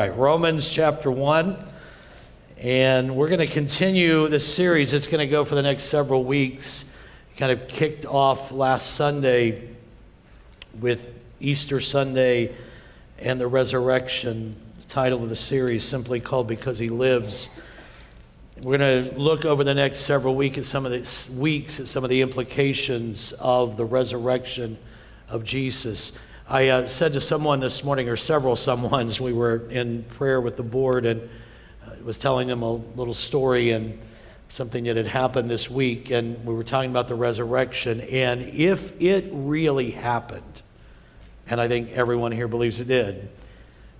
Right, Romans chapter 1. And we're going to continue this series. It's going to go for the next several weeks. Kind of kicked off last Sunday with Easter Sunday and the resurrection. The title of the series simply called Because He Lives. We're going to look over the next several weeks at some of the weeks at some of the implications of the resurrection of Jesus. I uh, said to someone this morning, or several someones, we were in prayer with the board and uh, was telling them a little story and something that had happened this week, and we were talking about the resurrection. And if it really happened, and I think everyone here believes it did,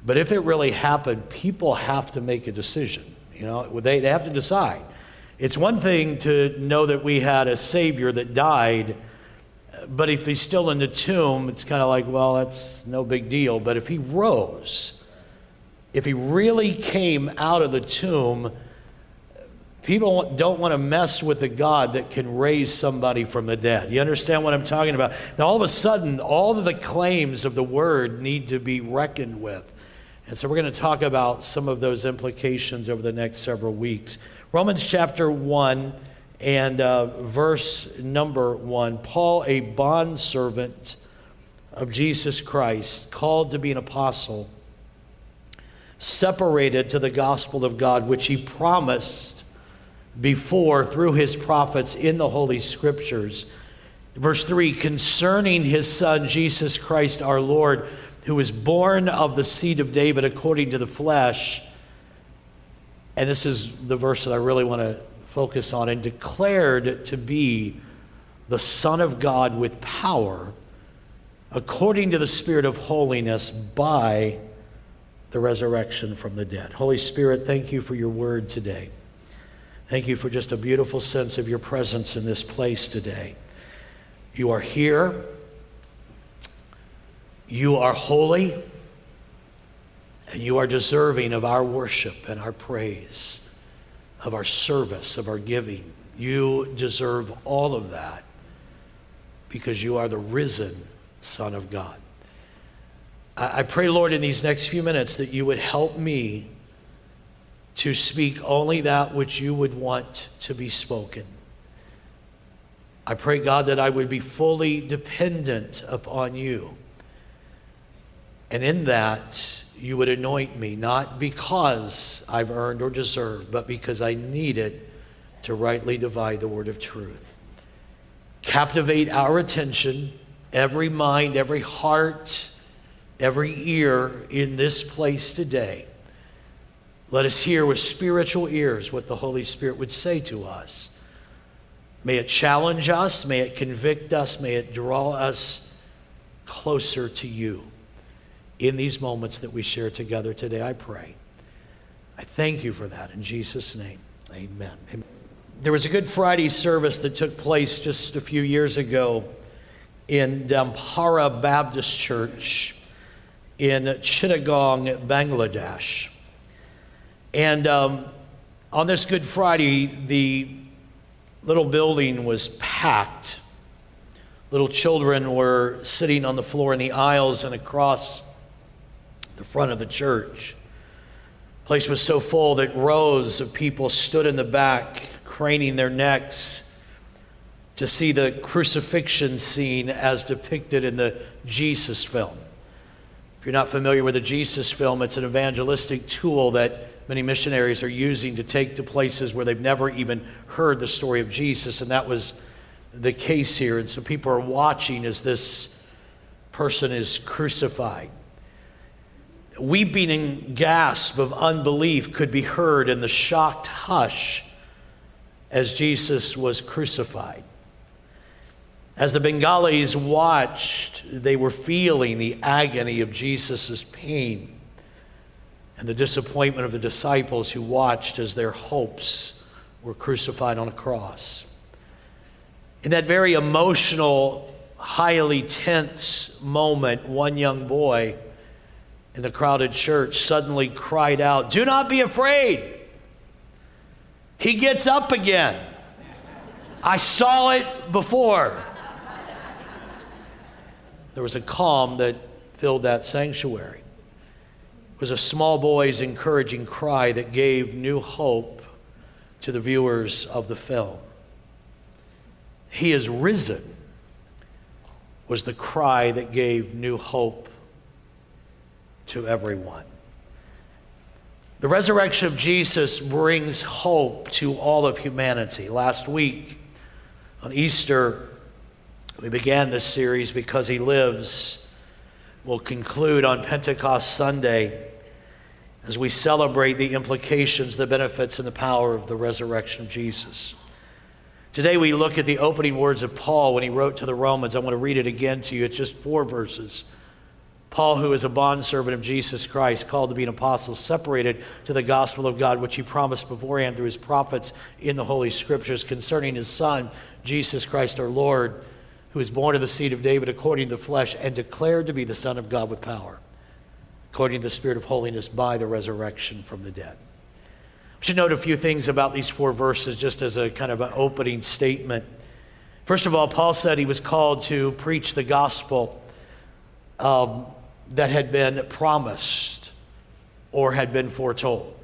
but if it really happened, people have to make a decision. You know, they, they have to decide. It's one thing to know that we had a Savior that died but if he's still in the tomb, it's kind of like, well, that's no big deal. But if he rose, if he really came out of the tomb, people don't want to mess with the God that can raise somebody from the dead. You understand what I'm talking about? Now, all of a sudden, all of the claims of the word need to be reckoned with. And so we're going to talk about some of those implications over the next several weeks. Romans chapter 1 and uh, verse number one Paul, a bondservant of Jesus Christ, called to be an apostle, separated to the gospel of God, which he promised before through his prophets in the Holy Scriptures. Verse 3 concerning his son, Jesus Christ our Lord, who was born of the seed of David according to the flesh. And this is the verse that I really want to focus on, and declared to be the Son of God with power, according to the Spirit of holiness, by the resurrection from the dead. Holy Spirit, thank you for your word today. Thank you for just a beautiful sense of your presence in this place today. You are here. You are holy. And you are deserving of our worship and our praise of our service, of our giving. You deserve all of that because you are the risen Son of God. I, I pray, Lord, in these next few minutes that you would help me to speak only that which you would want to be spoken. I pray, God, that I would be fully dependent upon you. And in that, you would anoint me, not because I've earned or deserved, but because I need it to rightly divide the word of truth. Captivate our attention, every mind, every heart, every ear in this place today. Let us hear with spiritual ears what the Holy Spirit would say to us. May it challenge us, may it convict us, may it draw us closer to you in these moments that we share together today, I pray. I thank you for that in Jesus' name. Amen. Amen. There was a Good Friday service that took place just a few years ago in Dhampara Baptist Church in Chittagong, Bangladesh. And um, on this Good Friday, the little building was packed. Little children were sitting on the floor in the aisles and across the front of the church. The place was so full that rows of people stood in the back, craning their necks to see the crucifixion scene as depicted in the Jesus film. If you're not familiar with the Jesus film, it's an evangelistic tool that many missionaries are using to take to places where they've never even heard the story of Jesus, and that was the case here. And so people are watching as this person is crucified weeping and gasp of unbelief could be heard in the shocked hush as Jesus was crucified. As the Bengalis watched, they were feeling the agony of Jesus' pain and the disappointment of the disciples who watched as their hopes were crucified on a cross. In that very emotional, highly tense moment, one young boy in the crowded church suddenly cried out, Do not be afraid. He gets up again. I saw it before. There was a calm that filled that sanctuary. It was a small boy's encouraging cry that gave new hope to the viewers of the film. He is risen was the cry that gave new hope to everyone. The resurrection of Jesus brings hope to all of humanity. Last week on Easter, we began this series because he lives. We'll conclude on Pentecost Sunday as we celebrate the implications, the benefits, and the power of the resurrection of Jesus. Today we look at the opening words of Paul when he wrote to the Romans. I want to read it again to you. It's just four verses. Paul, who is a bondservant of Jesus Christ, called to be an apostle, separated to the gospel of God, which he promised beforehand through his prophets in the Holy Scriptures concerning his Son, Jesus Christ our Lord, who was born of the seed of David according to the flesh and declared to be the Son of God with power according to the Spirit of holiness by the resurrection from the dead. I should note a few things about these four verses just as a kind of an opening statement. First of all, Paul said he was called to preach the gospel um, that had been promised or had been foretold.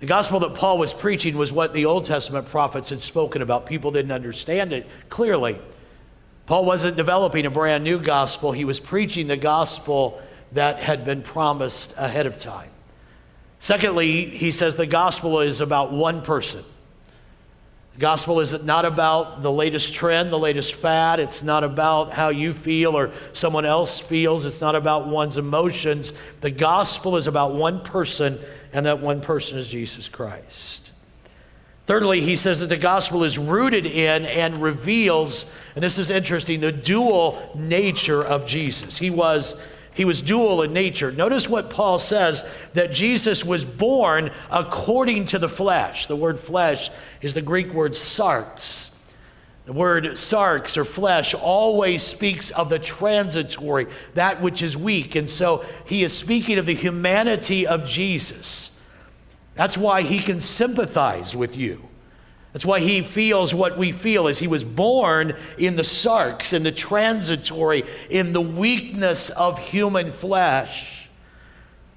The gospel that Paul was preaching was what the Old Testament prophets had spoken about. People didn't understand it clearly. Paul wasn't developing a brand new gospel, he was preaching the gospel that had been promised ahead of time. Secondly, he says the gospel is about one person. Gospel is not about the latest trend, the latest fad. It's not about how you feel or someone else feels. It's not about one's emotions. The gospel is about one person, and that one person is Jesus Christ. Thirdly, he says that the gospel is rooted in and reveals, and this is interesting, the dual nature of Jesus. He was he was dual in nature. Notice what Paul says that Jesus was born according to the flesh. The word flesh is the Greek word sarx. The word sarx or flesh always speaks of the transitory, that which is weak. And so he is speaking of the humanity of Jesus. That's why he can sympathize with you. That's why he feels what we feel as he was born in the sarx, in the transitory, in the weakness of human flesh.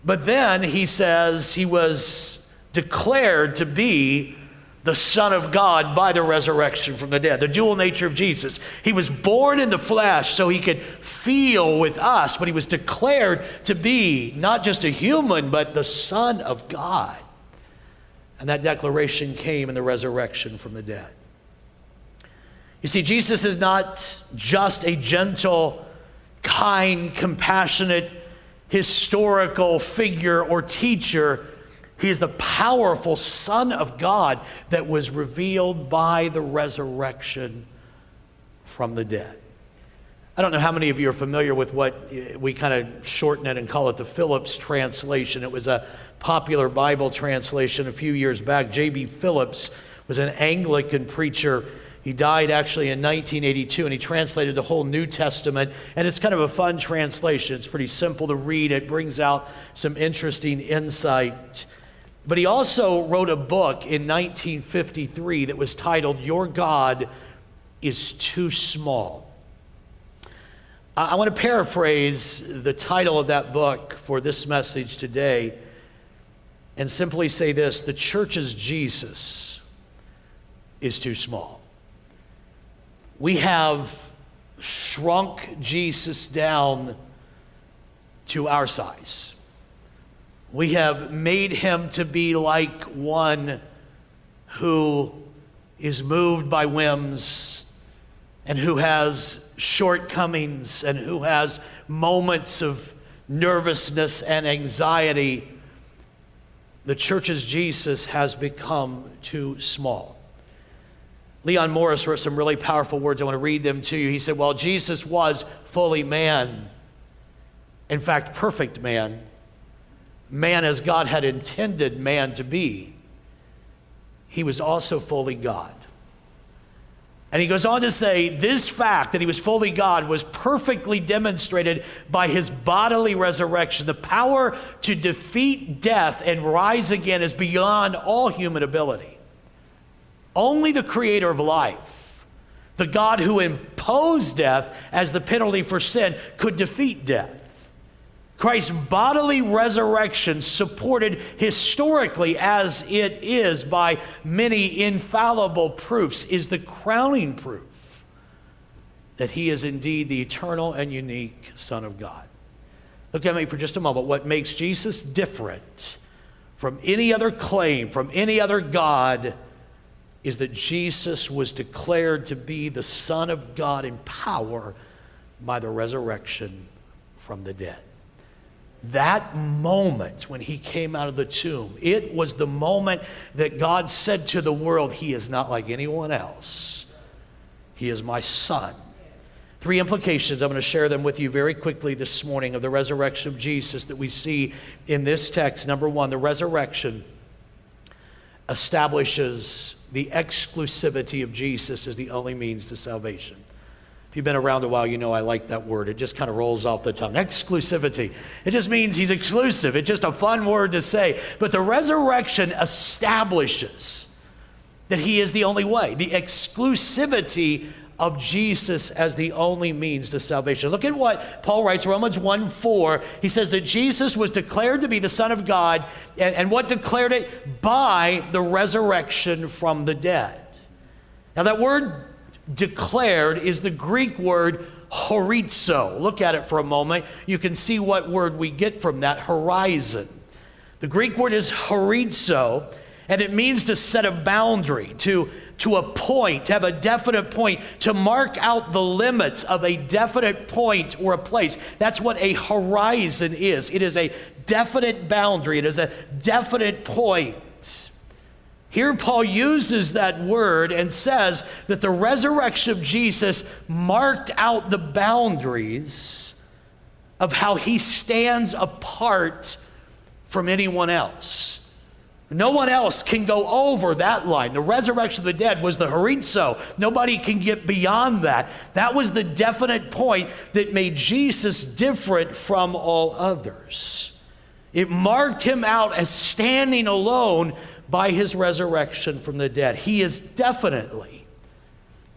But then he says he was declared to be the Son of God by the resurrection from the dead, the dual nature of Jesus. He was born in the flesh so he could feel with us, but he was declared to be not just a human, but the Son of God. And that declaration came in the resurrection from the dead. You see, Jesus is not just a gentle, kind, compassionate, historical figure or teacher. He is the powerful Son of God that was revealed by the resurrection from the dead. I don't know how many of you are familiar with what uh, we kind of shorten it and call it the Phillips translation. It was a popular Bible translation a few years back. J.B. Phillips was an Anglican preacher. He died actually in 1982 and he translated the whole New Testament. And it's kind of a fun translation. It's pretty simple to read, it brings out some interesting insight. But he also wrote a book in 1953 that was titled Your God is Too Small. I want to paraphrase the title of that book for this message today and simply say this the church's Jesus is too small. We have shrunk Jesus down to our size. We have made him to be like one who is moved by whims and who has shortcomings and who has moments of nervousness and anxiety the church's Jesus has become too small. Leon Morris wrote some really powerful words. I want to read them to you. He said, While Jesus was fully man, in fact, perfect man, man as God had intended man to be, he was also fully God. And he goes on to say this fact that he was fully God was perfectly demonstrated by his bodily resurrection. The power to defeat death and rise again is beyond all human ability. Only the creator of life, the God who imposed death as the penalty for sin, could defeat death Christ's bodily resurrection, supported historically as it is by many infallible proofs, is the crowning proof that he is indeed the eternal and unique Son of God. Look at me for just a moment. What makes Jesus different from any other claim, from any other God, is that Jesus was declared to be the Son of God in power by the resurrection from the dead. That moment when he came out of the tomb, it was the moment that God said to the world, He is not like anyone else. He is my son. Three implications. I'm going to share them with you very quickly this morning of the resurrection of Jesus that we see in this text. Number one, the resurrection establishes the exclusivity of Jesus as the only means to salvation. If you've been around a while, you know I like that word. It just kind of rolls off the tongue. Exclusivity. It just means he's exclusive. It's just a fun word to say. But the resurrection establishes that he is the only way, the exclusivity of Jesus as the only means to salvation. Look at what Paul writes, Romans 1 4. He says that Jesus was declared to be the Son of God, and, and what declared it? By the resurrection from the dead. Now, that word declared is the Greek word horizo. Look at it for a moment. You can see what word we get from that horizon. The Greek word is horizo, and it means to set a boundary, to, to a point, to have a definite point, to mark out the limits of a definite point or a place. That's what a horizon is. It is a definite boundary, it is a definite point. Here, Paul uses that word and says that the resurrection of Jesus marked out the boundaries of how he stands apart from anyone else. No one else can go over that line. The resurrection of the dead was the horizo. Nobody can get beyond that. That was the definite point that made Jesus different from all others. It marked him out as standing alone by his resurrection from the dead. He is definitely,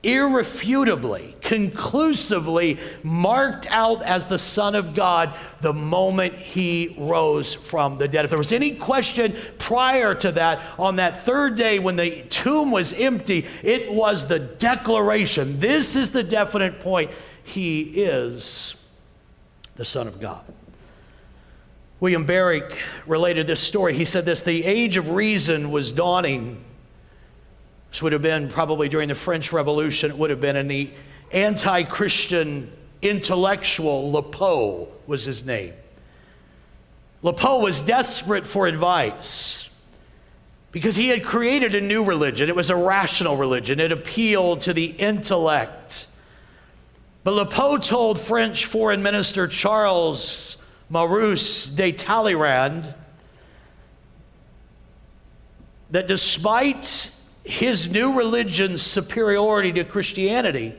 irrefutably, conclusively marked out as the Son of God the moment he rose from the dead. If there was any question prior to that, on that third day when the tomb was empty, it was the declaration. This is the definite point. He is the Son of God. William Barrick related this story. He said this the age of reason was dawning. This would have been probably during the French Revolution, it would have been, and the anti Christian intellectual Lepaut was his name. Lepaut was desperate for advice because he had created a new religion. It was a rational religion, it appealed to the intellect. But Lepaut told French Foreign Minister Charles Maurice de Talleyrand that despite his new religion's superiority to Christianity,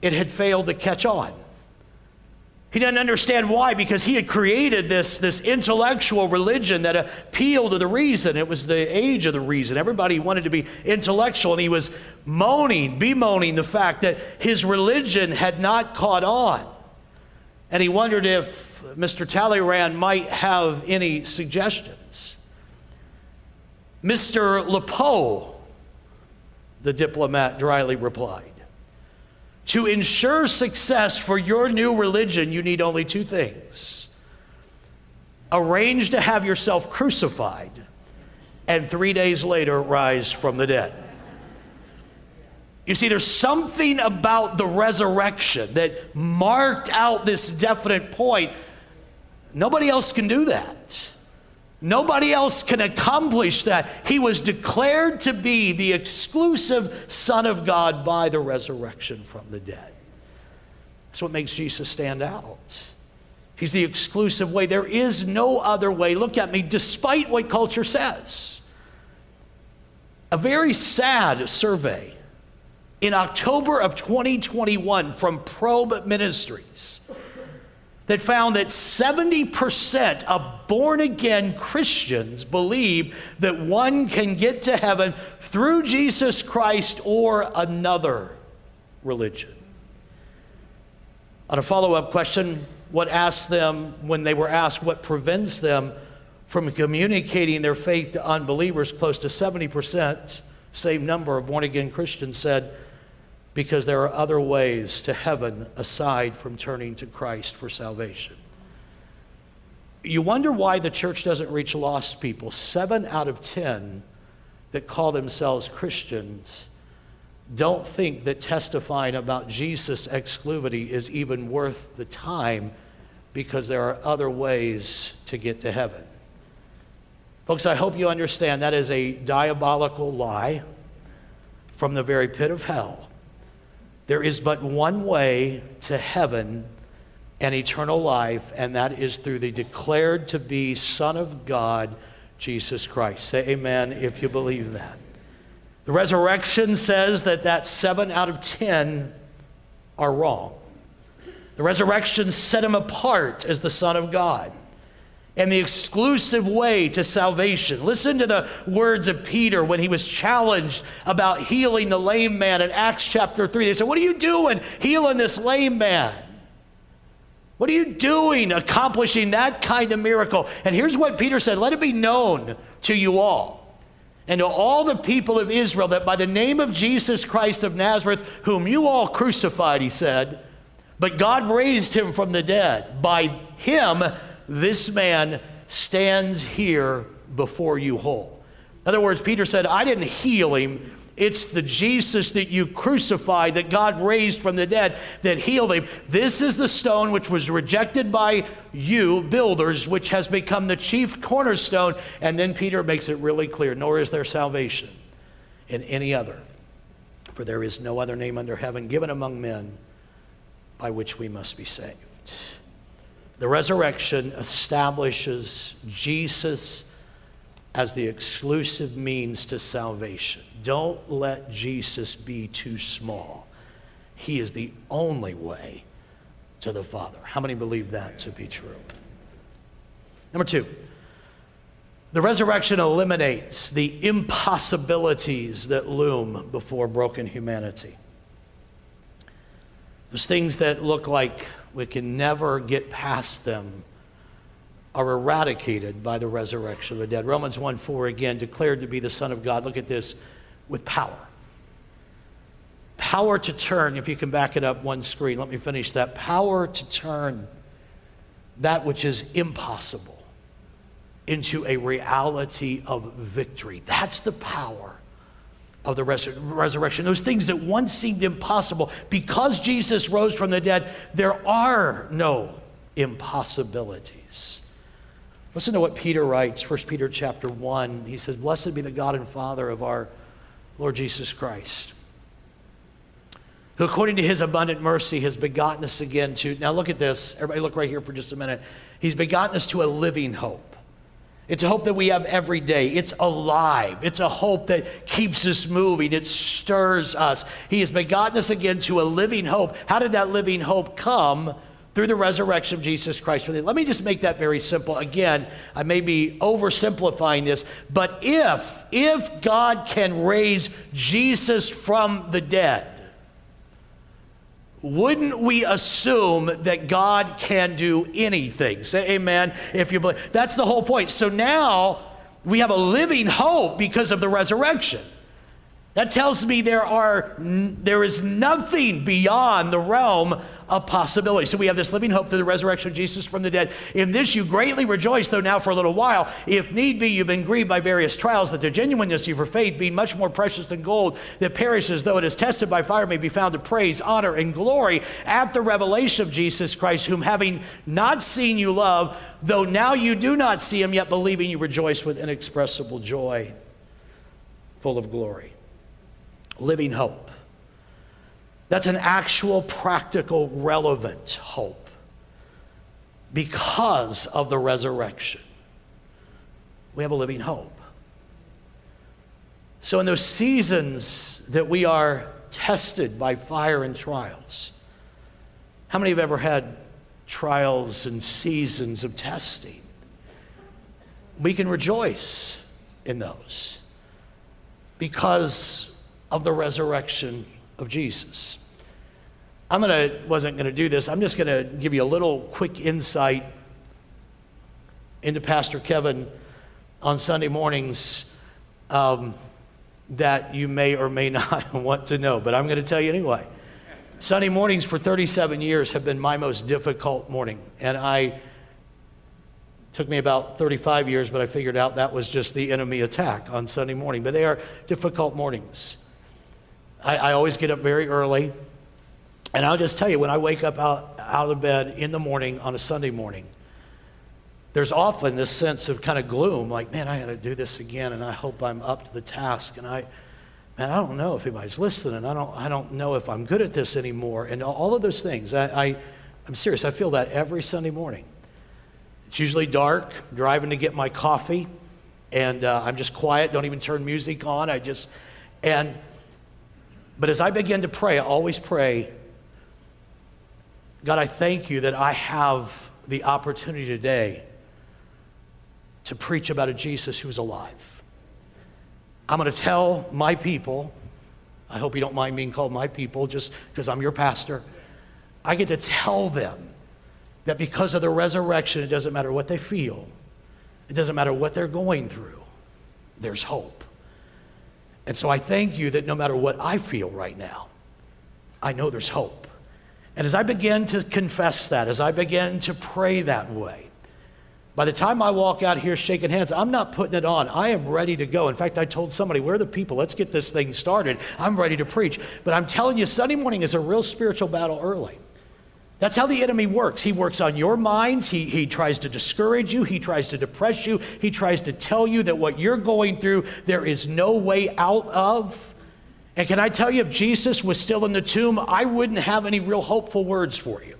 it had failed to catch on. He didn't understand why, because he had created this, this intellectual religion that appealed to the reason. It was the age of the reason. Everybody wanted to be intellectual, and he was moaning, bemoaning the fact that his religion had not caught on. And he wondered if Mr. Talleyrand might have any suggestions. Mr. Lepaut, the diplomat dryly replied, to ensure success for your new religion, you need only two things arrange to have yourself crucified, and three days later rise from the dead. You see, there's something about the resurrection that marked out this definite point. Nobody else can do that. Nobody else can accomplish that. He was declared to be the exclusive Son of God by the resurrection from the dead. That's what makes Jesus stand out. He's the exclusive way. There is no other way. Look at me, despite what culture says. A very sad survey in October of 2021 from Probe Ministries that found that 70% of born again Christians believe that one can get to heaven through Jesus Christ or another religion. On a follow up question, what asked them when they were asked what prevents them from communicating their faith to unbelievers, close to 70%, same number of born again Christians said, because there are other ways to heaven aside from turning to Christ for salvation. You wonder why the church doesn't reach lost people. Seven out of ten that call themselves Christians don't think that testifying about Jesus' exclusivity is even worth the time because there are other ways to get to heaven. Folks, I hope you understand that is a diabolical lie from the very pit of hell. There is but one way to heaven and eternal life, and that is through the declared to be Son of God, Jesus Christ. Say amen if you believe that. The resurrection says that that seven out of ten are wrong. The resurrection set him apart as the Son of God and the exclusive way to salvation. Listen to the words of Peter when he was challenged about healing the lame man in Acts chapter 3. They said, What are you doing healing this lame man? What are you doing accomplishing that kind of miracle? And here's what Peter said Let it be known to you all and to all the people of Israel that by the name of Jesus Christ of Nazareth, whom you all crucified, he said, but God raised him from the dead. By him, this man stands here before you whole. In other words, Peter said, I didn't heal him. It's the Jesus that you crucified, that God raised from the dead, that healed him. This is the stone which was rejected by you, builders, which has become the chief cornerstone. And then Peter makes it really clear nor is there salvation in any other. For there is no other name under heaven given among men by which we must be saved. The resurrection establishes Jesus as the exclusive means to salvation. Don't let Jesus be too small. He is the only way to the Father. How many believe that to be true? Number two, the resurrection eliminates the impossibilities that loom before broken humanity. Those things that look like we can never get past them are eradicated by the resurrection of the dead. Romans 1 4 again, declared to be the Son of God. Look at this with power. Power to turn, if you can back it up one screen, let me finish that. Power to turn that which is impossible into a reality of victory. That's the power of the res- resurrection. Those things that once seemed impossible, because Jesus rose from the dead, there are no impossibilities. Listen to what Peter writes, 1 Peter chapter 1. He says, Blessed be the God and Father of our Lord Jesus Christ, who according to his abundant mercy has begotten us again to. Now look at this. Everybody look right here for just a minute. He's begotten us to a living hope. It's a hope that we have every day. It's alive. It's a hope that keeps us moving. It stirs us. He has begotten us again to a living hope. How did that living hope come? through the resurrection of Jesus Christ. Let me just make that very simple. Again, I may be oversimplifying this, but if if God can raise Jesus from the dead, wouldn't we assume that God can do anything? Say amen if you believe. That's the whole point. So now we have a living hope because of the resurrection. That tells me there are there is nothing beyond the realm of possibility. So we have this living hope through the resurrection of Jesus from the dead. In this you greatly rejoice, though now for a little while, if need be, you've been grieved by various trials, that the genuineness of your faith, being much more precious than gold that perishes, though it is tested by fire, may be found to praise, honor, and glory at the revelation of Jesus Christ, whom having not seen you love, though now you do not see him, yet believing you rejoice with inexpressible joy, full of glory. Living hope. That's an actual, practical, relevant hope because of the resurrection. We have a living hope. So, in those seasons that we are tested by fire and trials, how many have ever had trials and seasons of testing? We can rejoice in those because of the resurrection of Jesus. I'm gonna wasn't gonna do this. I'm just gonna give you a little quick insight into Pastor Kevin on Sunday mornings um, that you may or may not want to know, but I'm going to tell you anyway. Sunday mornings for 37 years have been my most difficult morning, and I took me about 35 years, but I figured out that was just the enemy attack on Sunday morning. But they are difficult mornings. I, I always get up very early, and I'll just tell you when I wake up out, out of bed in the morning on a Sunday morning, there's often this sense of kind of gloom, like, man, I got to do this again, and I hope I'm up to the task. And I, man, I don't know if anybody's listening. I don't, I don't know if I'm good at this anymore. And all of those things. I, I, I'm serious. I feel that every Sunday morning. It's usually dark, driving to get my coffee, and uh, I'm just quiet, don't even turn music on. I just, and, but as I begin to pray, I always pray, God, I thank you that I have the opportunity today to preach about a Jesus who's alive. I'm going to tell my people, I hope you don't mind being called my people just because I'm your pastor. I get to tell them that because of the resurrection, it doesn't matter what they feel, it doesn't matter what they're going through, there's hope. And so I thank you that no matter what I feel right now, I know there's hope. And as I begin to confess that, as I begin to pray that way, by the time I walk out here shaking hands, I'm not putting it on. I am ready to go. In fact, I told somebody, Where are the people? Let's get this thing started. I'm ready to preach. But I'm telling you, Sunday morning is a real spiritual battle early. That's how the enemy works. He works on your minds. He, he tries to discourage you. He tries to depress you. He tries to tell you that what you're going through, there is no way out of. And can I tell you, if Jesus was still in the tomb, I wouldn't have any real hopeful words for you.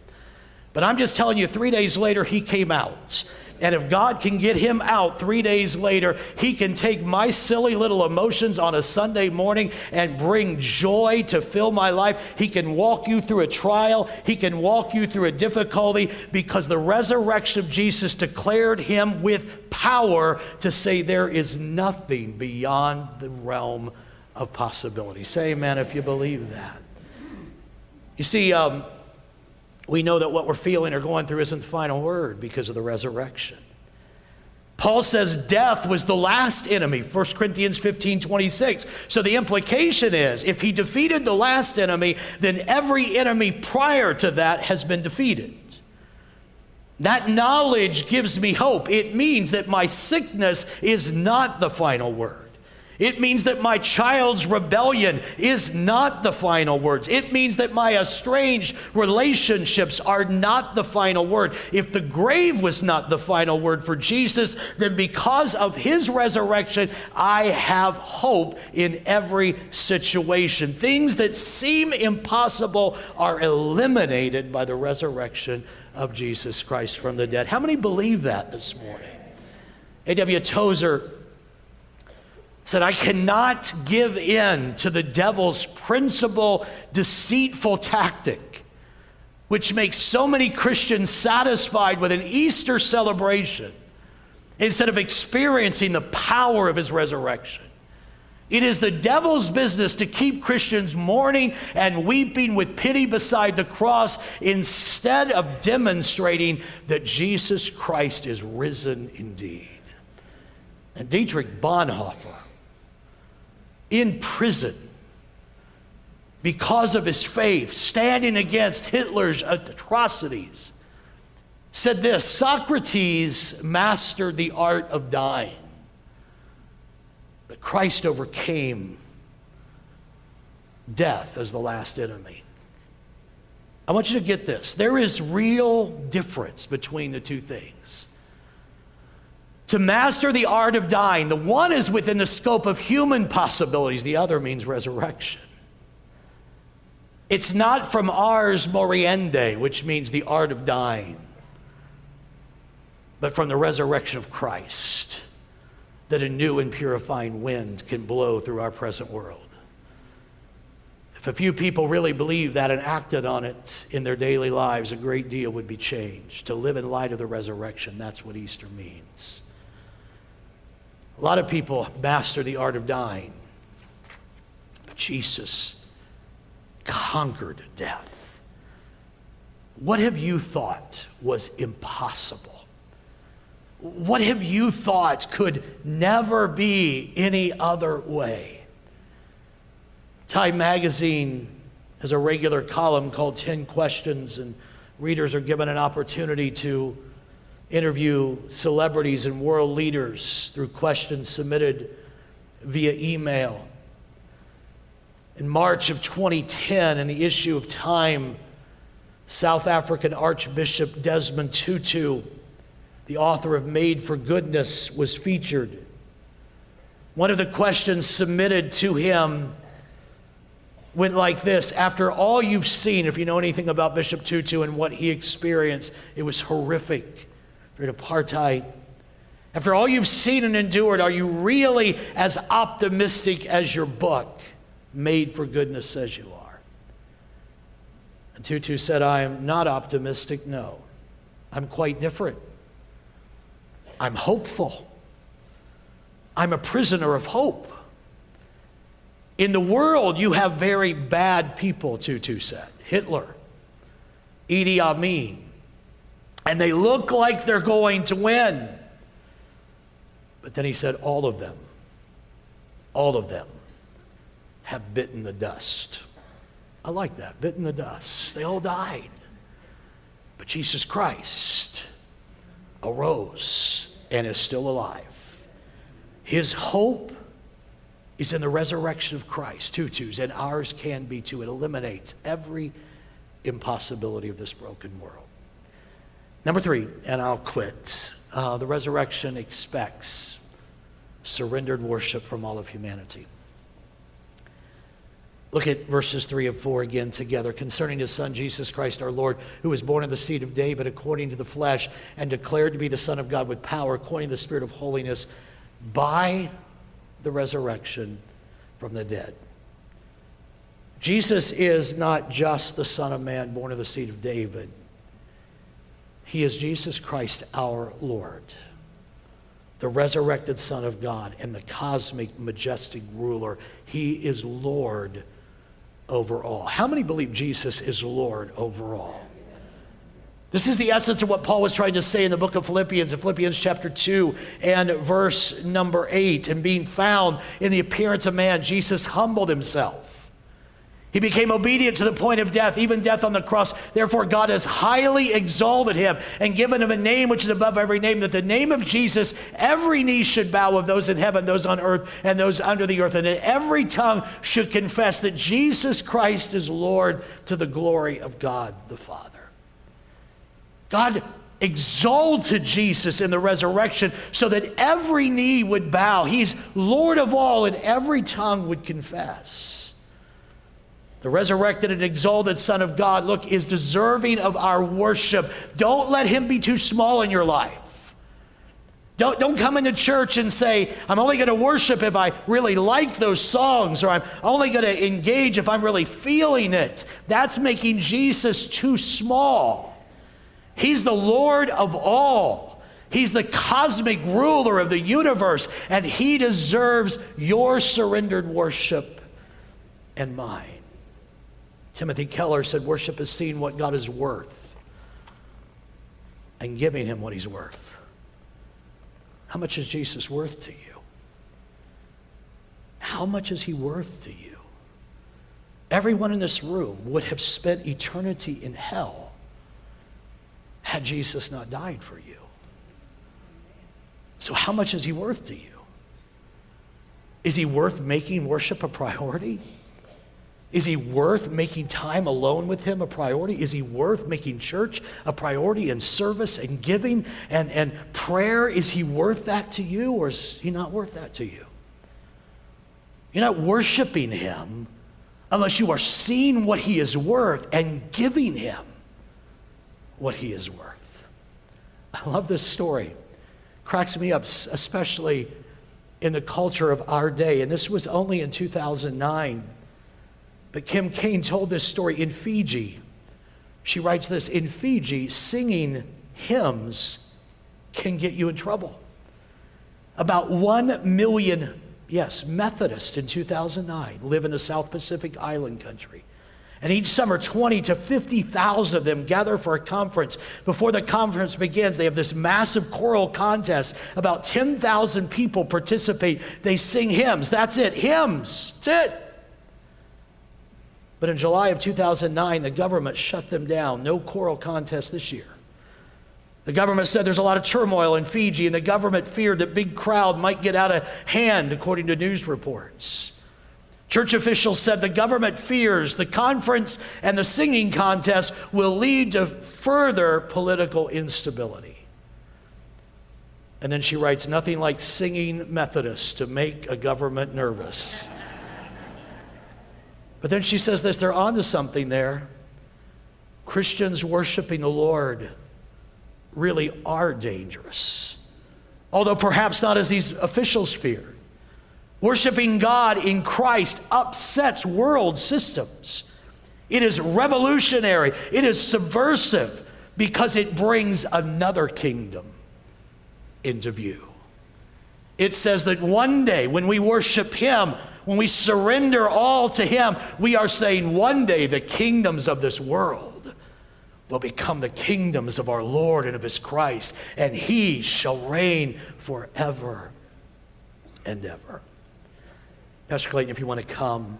But I'm just telling you, three days later, he came out. And if God can get him out three days later, he can take my silly little emotions on a Sunday morning and bring joy to fill my life. He can walk you through a trial, he can walk you through a difficulty because the resurrection of Jesus declared him with power to say there is nothing beyond the realm of possibility. Say amen if you believe that. You see, um, we know that what we're feeling or going through isn't the final word because of the resurrection. Paul says death was the last enemy, 1 Corinthians 15 26. So the implication is if he defeated the last enemy, then every enemy prior to that has been defeated. That knowledge gives me hope. It means that my sickness is not the final word. It means that my child's rebellion is not the final words. It means that my estranged relationships are not the final word. If the grave was not the final word for Jesus, then because of his resurrection, I have hope in every situation. Things that seem impossible are eliminated by the resurrection of Jesus Christ from the dead. How many believe that this morning? A.W. Tozer said, I cannot give in to the devil's principal deceitful tactic, which makes so many Christians satisfied with an Easter celebration instead of experiencing the power of his resurrection. It is the devil's business to keep Christians mourning and weeping with pity beside the cross instead of demonstrating that Jesus Christ is risen indeed. And Dietrich Bonhoeffer in prison because of his faith, standing against Hitler's atrocities, said this Socrates mastered the art of dying, but Christ overcame death as the last enemy. I want you to get this. There is real difference between the two things to master the art of dying. The one is within the scope of human possibilities, the other means resurrection. It's not from ars moriendi, which means the art of dying, but from the resurrection of Christ that a new and purifying wind can blow through our present world. If a few people really believed that and acted on it in their daily lives, a great deal would be changed. To live in light of the resurrection, that's what Easter means. A lot of people master the art of dying. But Jesus conquered death. what have you thought was impossible? What have you thought could never be any other way? Time magazine has a regular column called 10 Questions, and readers are given an opportunity to interview celebrities and world leaders through questions submitted via email. In March of 2010, in the issue of Time, South African Archbishop Desmond Tutu, the author of Made for Goodness, was featured. One of the questions submitted to him went like this After all you've seen, if you know anything about Bishop Tutu and what he experienced, it was horrific during apartheid. After all you've seen and endured, are you really as optimistic as your book, Made for Goodness, says you are? And Tutu said, I am not optimistic, no. I'm quite different. I'm hopeful. I'm a prisoner of hope. In the world, you have very bad people, Tutu said. Hitler, Idi Amin. And they look like they're going to win. But then he said, all of them, all of them have bitten the dust. I like that, bitten the dust. They all died. But Jesus Christ arose and is still alive. His hope is in the resurrection of Christ, Tutu's, and ours can be too. It eliminates every impossibility of this broken world. Number three, and I'll quit. Uh, the resurrection expects surrendered worship from all of humanity. Look at verses 3 and 4 again together. Concerning his son, Jesus Christ our Lord, who was born of the seed of David according to the flesh and declared to be the Son of God with power according to the Spirit of holiness by the resurrection from the dead. Jesus is not just the Son of Man born of the seed of David, he is Jesus Christ our Lord, the resurrected Son of God and the cosmic, majestic ruler. He is Lord over all. How many believe Jesus is Lord over all? This is the essence of what Paul was trying to say in the book of Philippians, in Philippians chapter 2 and verse number 8. And being found in the appearance of man, Jesus humbled himself. He became obedient to the point of death, even death on the cross. Therefore, God has highly exalted him and given him a name which is above every name, that the name of Jesus, every knee should bow of those in heaven, those on earth, and those under the earth, and that every tongue should confess that Jesus Christ is Lord to the glory of God the Father. God exalted Jesus in the resurrection so that every knee would bow. He's Lord of all, and every tongue would confess. The resurrected and exalted Son of God, look, is deserving of our worship. Don't let him be too small in your life. Don't, don't come into church and say, I'm only going to worship if I really like those songs, or I'm only going to engage if I'm really feeling it. That's making Jesus too small. He's the Lord of all. He's the cosmic ruler of the universe, and He deserves your surrendered worship and mine. Timothy Keller said, Worship is seeing what God is worth and giving Him what He's worth. How much is Jesus worth to you? How much is He worth to you? Everyone in this room would have spent eternity in hell had Jesus not died for you. So, how much is he worth to you? Is he worth making worship a priority? Is he worth making time alone with him a priority? Is he worth making church a priority and service and giving and, and prayer? Is he worth that to you or is he not worth that to you? You're not worshiping him unless you are seeing what he is worth and giving him what he is worth. I love this story. Cracks me up, especially in the culture of our day. And this was only in 2009. But Kim Kane told this story in Fiji. She writes this In Fiji, singing hymns can get you in trouble. About 1 million, yes, Methodists in 2009 live in the South Pacific island country. And each summer, 20 to 50,000 of them gather for a conference. Before the conference begins, they have this massive choral contest. About 10,000 people participate. They sing hymns. That's it, hymns. That's it. But in July of 2009, the government shut them down. No choral contest this year. The government said there's a lot of turmoil in Fiji, and the government feared that big crowd might get out of hand, according to news reports. Church officials said the government fears the conference and the singing contest will lead to further political instability. And then she writes, nothing like singing Methodists to make a government nervous. But then she says this they're onto something there. Christians worshiping the Lord really are dangerous, although perhaps not as these officials fear. Worshiping God in Christ upsets world systems. It is revolutionary, it is subversive because it brings another kingdom into view. It says that one day when we worship Him, when we surrender all to Him, we are saying one day the kingdoms of this world will become the kingdoms of our Lord and of His Christ, and He shall reign forever and ever. Pastor Clayton, if you want to come,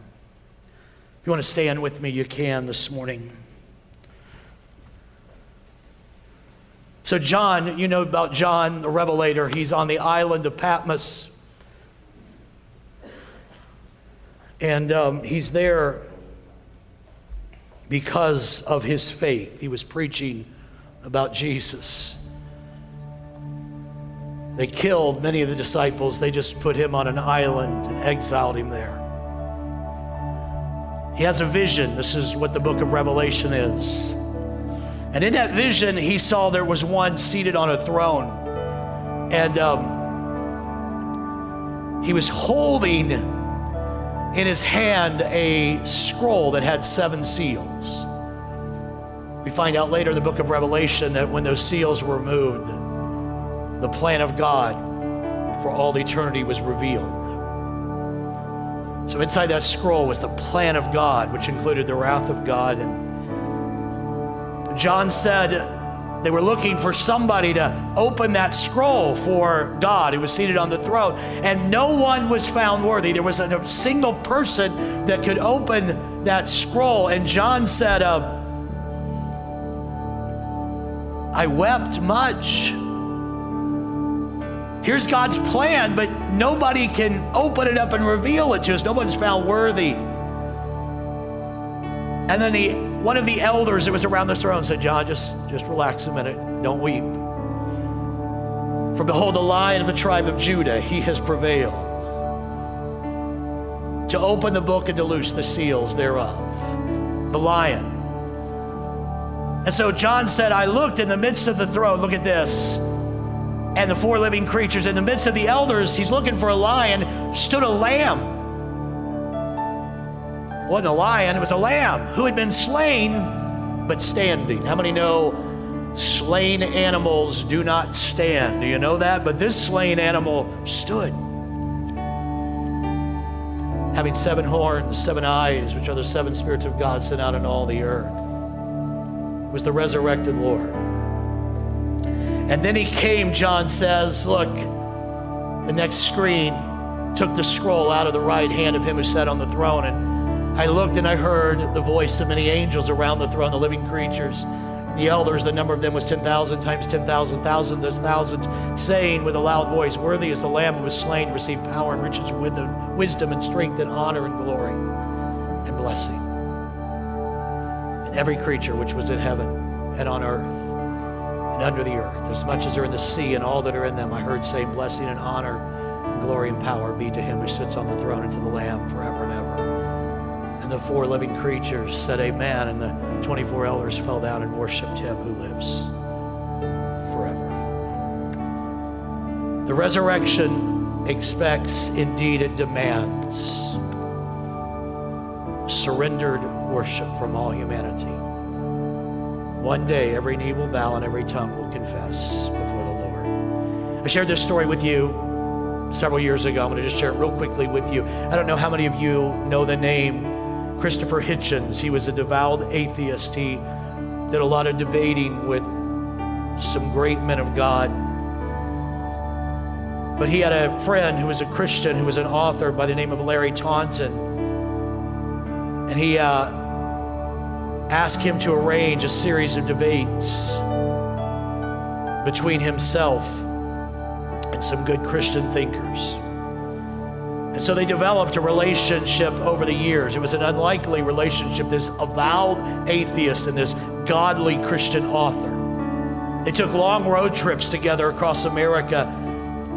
if you want to stand with me, you can this morning. So, John, you know about John the Revelator. He's on the island of Patmos. And um, he's there because of his faith. He was preaching about Jesus. They killed many of the disciples. They just put him on an island and exiled him there. He has a vision. This is what the book of Revelation is. And in that vision, he saw there was one seated on a throne. And um, he was holding in his hand a scroll that had seven seals. We find out later in the book of Revelation that when those seals were removed, the plan of God for all eternity was revealed. So inside that scroll was the plan of God, which included the wrath of God. And John said they were looking for somebody to open that scroll for God who was seated on the throne. And no one was found worthy. There wasn't a single person that could open that scroll. And John said, uh, I wept much Here's God's plan, but nobody can open it up and reveal it to us. Nobody's found worthy. And then the, one of the elders that was around the throne said, John, just, just relax a minute. Don't weep. For behold, the lion of the tribe of Judah, he has prevailed to open the book and to loose the seals thereof. The lion. And so John said, I looked in the midst of the throne. Look at this and the four living creatures. In the midst of the elders, he's looking for a lion, stood a lamb. Wasn't a lion, it was a lamb who had been slain but standing. How many know slain animals do not stand? Do you know that? But this slain animal stood. Having seven horns, seven eyes, which are the seven spirits of God sent out in all the earth, was the resurrected Lord. And then he came, John says, look, the next screen took the scroll out of the right hand of him who sat on the throne. And I looked and I heard the voice of many angels around the throne, the living creatures. The elders, the number of them was 10,000 times 10,000, thousand, those thousands, saying with a loud voice, Worthy is the Lamb who was slain to receive power and riches, wisdom and strength and honor and glory and blessing. And every creature which was in heaven and on earth and under the earth, as much as are in the sea and all that are in them. I heard saying, Blessing and honor and glory and power be to him who sits on the throne and to the Lamb forever and ever. And the four living creatures said, Amen. And the 24 elders fell down and worshiped him who lives forever. The resurrection expects, indeed, it demands surrendered worship from all humanity. One day, every knee will bow and every tongue will confess before the Lord. I shared this story with you several years ago. I'm going to just share it real quickly with you. I don't know how many of you know the name Christopher Hitchens. He was a devout atheist. He did a lot of debating with some great men of God. But he had a friend who was a Christian, who was an author by the name of Larry Taunton. And he uh, asked him to arrange a series of debates between himself and some good Christian thinkers. And so they developed a relationship over the years. It was an unlikely relationship, this avowed atheist and this godly Christian author. They took long road trips together across America.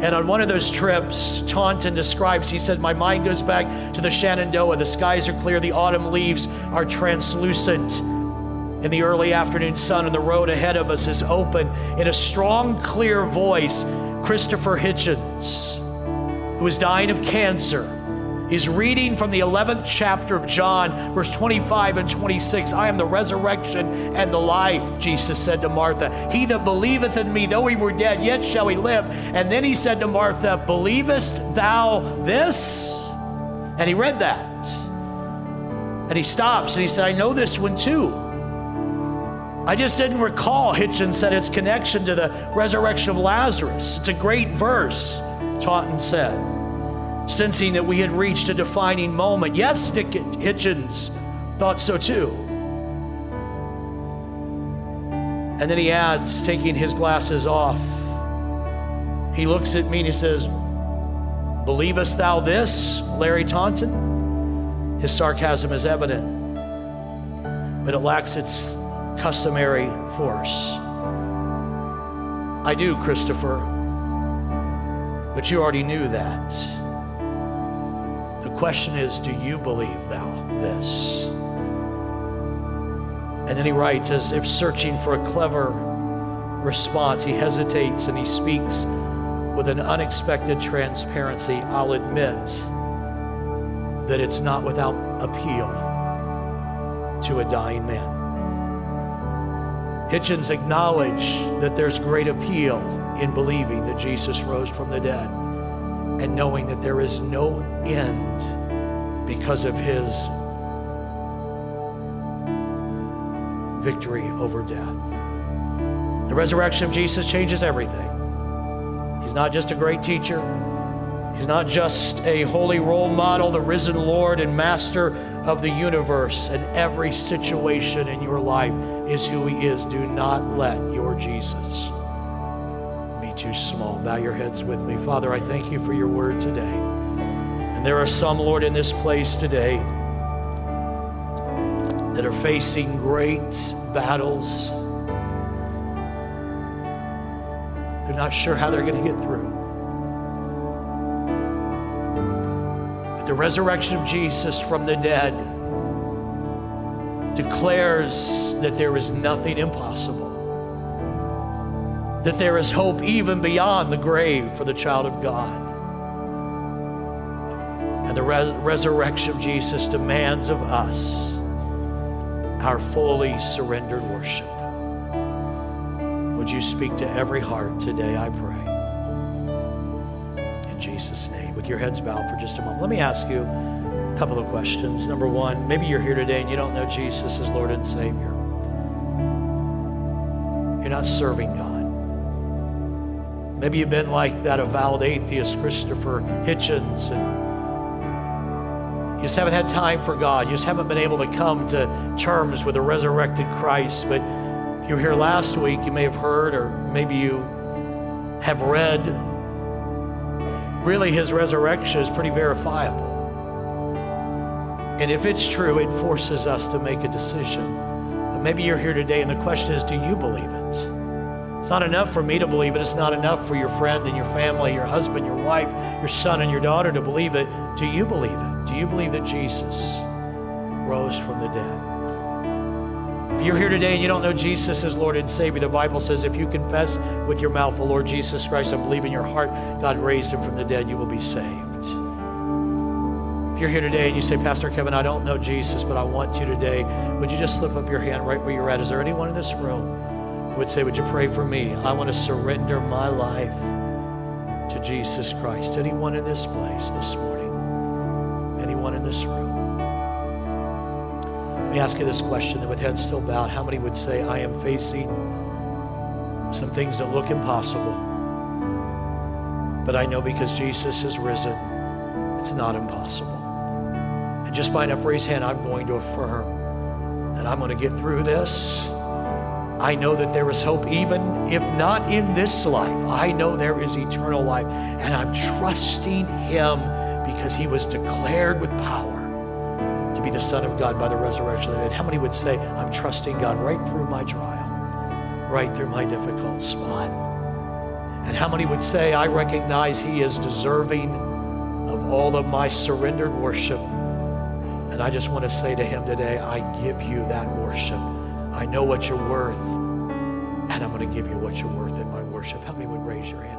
And on one of those trips, Taunton describes, he said, My mind goes back to the Shenandoah. The skies are clear, the autumn leaves are translucent. In the early afternoon sun, and the road ahead of us is open. In a strong, clear voice, Christopher Hitchens, who is dying of cancer, He's reading from the 11th chapter of John, verse 25 and 26. I am the resurrection and the life, Jesus said to Martha. He that believeth in me, though he were dead, yet shall he live. And then he said to Martha, Believest thou this? And he read that. And he stops and he said, I know this one too. I just didn't recall, Hitchens said, its connection to the resurrection of Lazarus. It's a great verse, Taunton said sensing that we had reached a defining moment. Yes, Dick Hitchens thought so too. And then he adds, taking his glasses off, he looks at me and he says, Believest thou this, Larry Taunton? His sarcasm is evident, but it lacks its customary force. I do, Christopher, but you already knew that question is, do you believe thou this? And then he writes, as if searching for a clever response, he hesitates and he speaks with an unexpected transparency. I'll admit that it's not without appeal to a dying man. Hitchens acknowledged that there's great appeal in believing that Jesus rose from the dead and knowing that there is no end because of his victory over death. The resurrection of Jesus changes everything. He's not just a great teacher, he's not just a holy role model, the risen Lord and master of the universe, and every situation in your life is who he is. Do not let your Jesus too small. Bow your heads with me. Father, I thank you for your word today. And there are some, Lord, in this place today that are facing great battles. They're not sure how they're going to get through. But the resurrection of Jesus from the dead declares that there is nothing impossible that there is hope even beyond the grave for the child of God. And the res- resurrection of Jesus demands of us our fully surrendered worship. Would you speak to every heart today, I pray? In Jesus' name. With your heads bowed for just a moment. Let me ask you a couple of questions. Number one, maybe you're here today and you don't know Jesus as Lord and Savior. You're not serving God. Maybe you've been like that avowed atheist, Christopher Hitchens, and you just haven't had time for God. You just haven't been able to come to terms with the resurrected Christ. But you were here last week, you may have heard, or maybe you have read. Really, his resurrection is pretty verifiable. And if it's true, it forces us to make a decision. But maybe you're here today, and the question is do you believe it? It's not enough for me to believe it. It's not enough for your friend and your family, your husband, your wife, your son, and your daughter to believe it. Do you believe it? Do you believe that Jesus rose from the dead? If you're here today and you don't know Jesus as Lord and Savior, the Bible says if you confess with your mouth the Lord Jesus Christ and believe in your heart God raised him from the dead, you will be saved. If you're here today and you say, Pastor Kevin, I don't know Jesus, but I want to today, would you just slip up your hand right where you're at? Is there anyone in this room? Would say, Would you pray for me? I want to surrender my life to Jesus Christ. Anyone in this place this morning? Anyone in this room? Let me ask you this question, with heads still bowed, how many would say, I am facing some things that look impossible, but I know because Jesus has risen, it's not impossible. And just by an upraised hand, I'm going to affirm that I'm going to get through this. I know that there is hope, even if not in this life. I know there is eternal life, and I'm trusting Him because He was declared with power to be the Son of God by the resurrection of the dead. How many would say, I'm trusting God right through my trial, right through my difficult spot? And how many would say, I recognize He is deserving of all of my surrendered worship? And I just want to say to Him today, I give you that worship. I know what you're worth, I'm going to give you what you're worth in my worship. Help me would raise your hand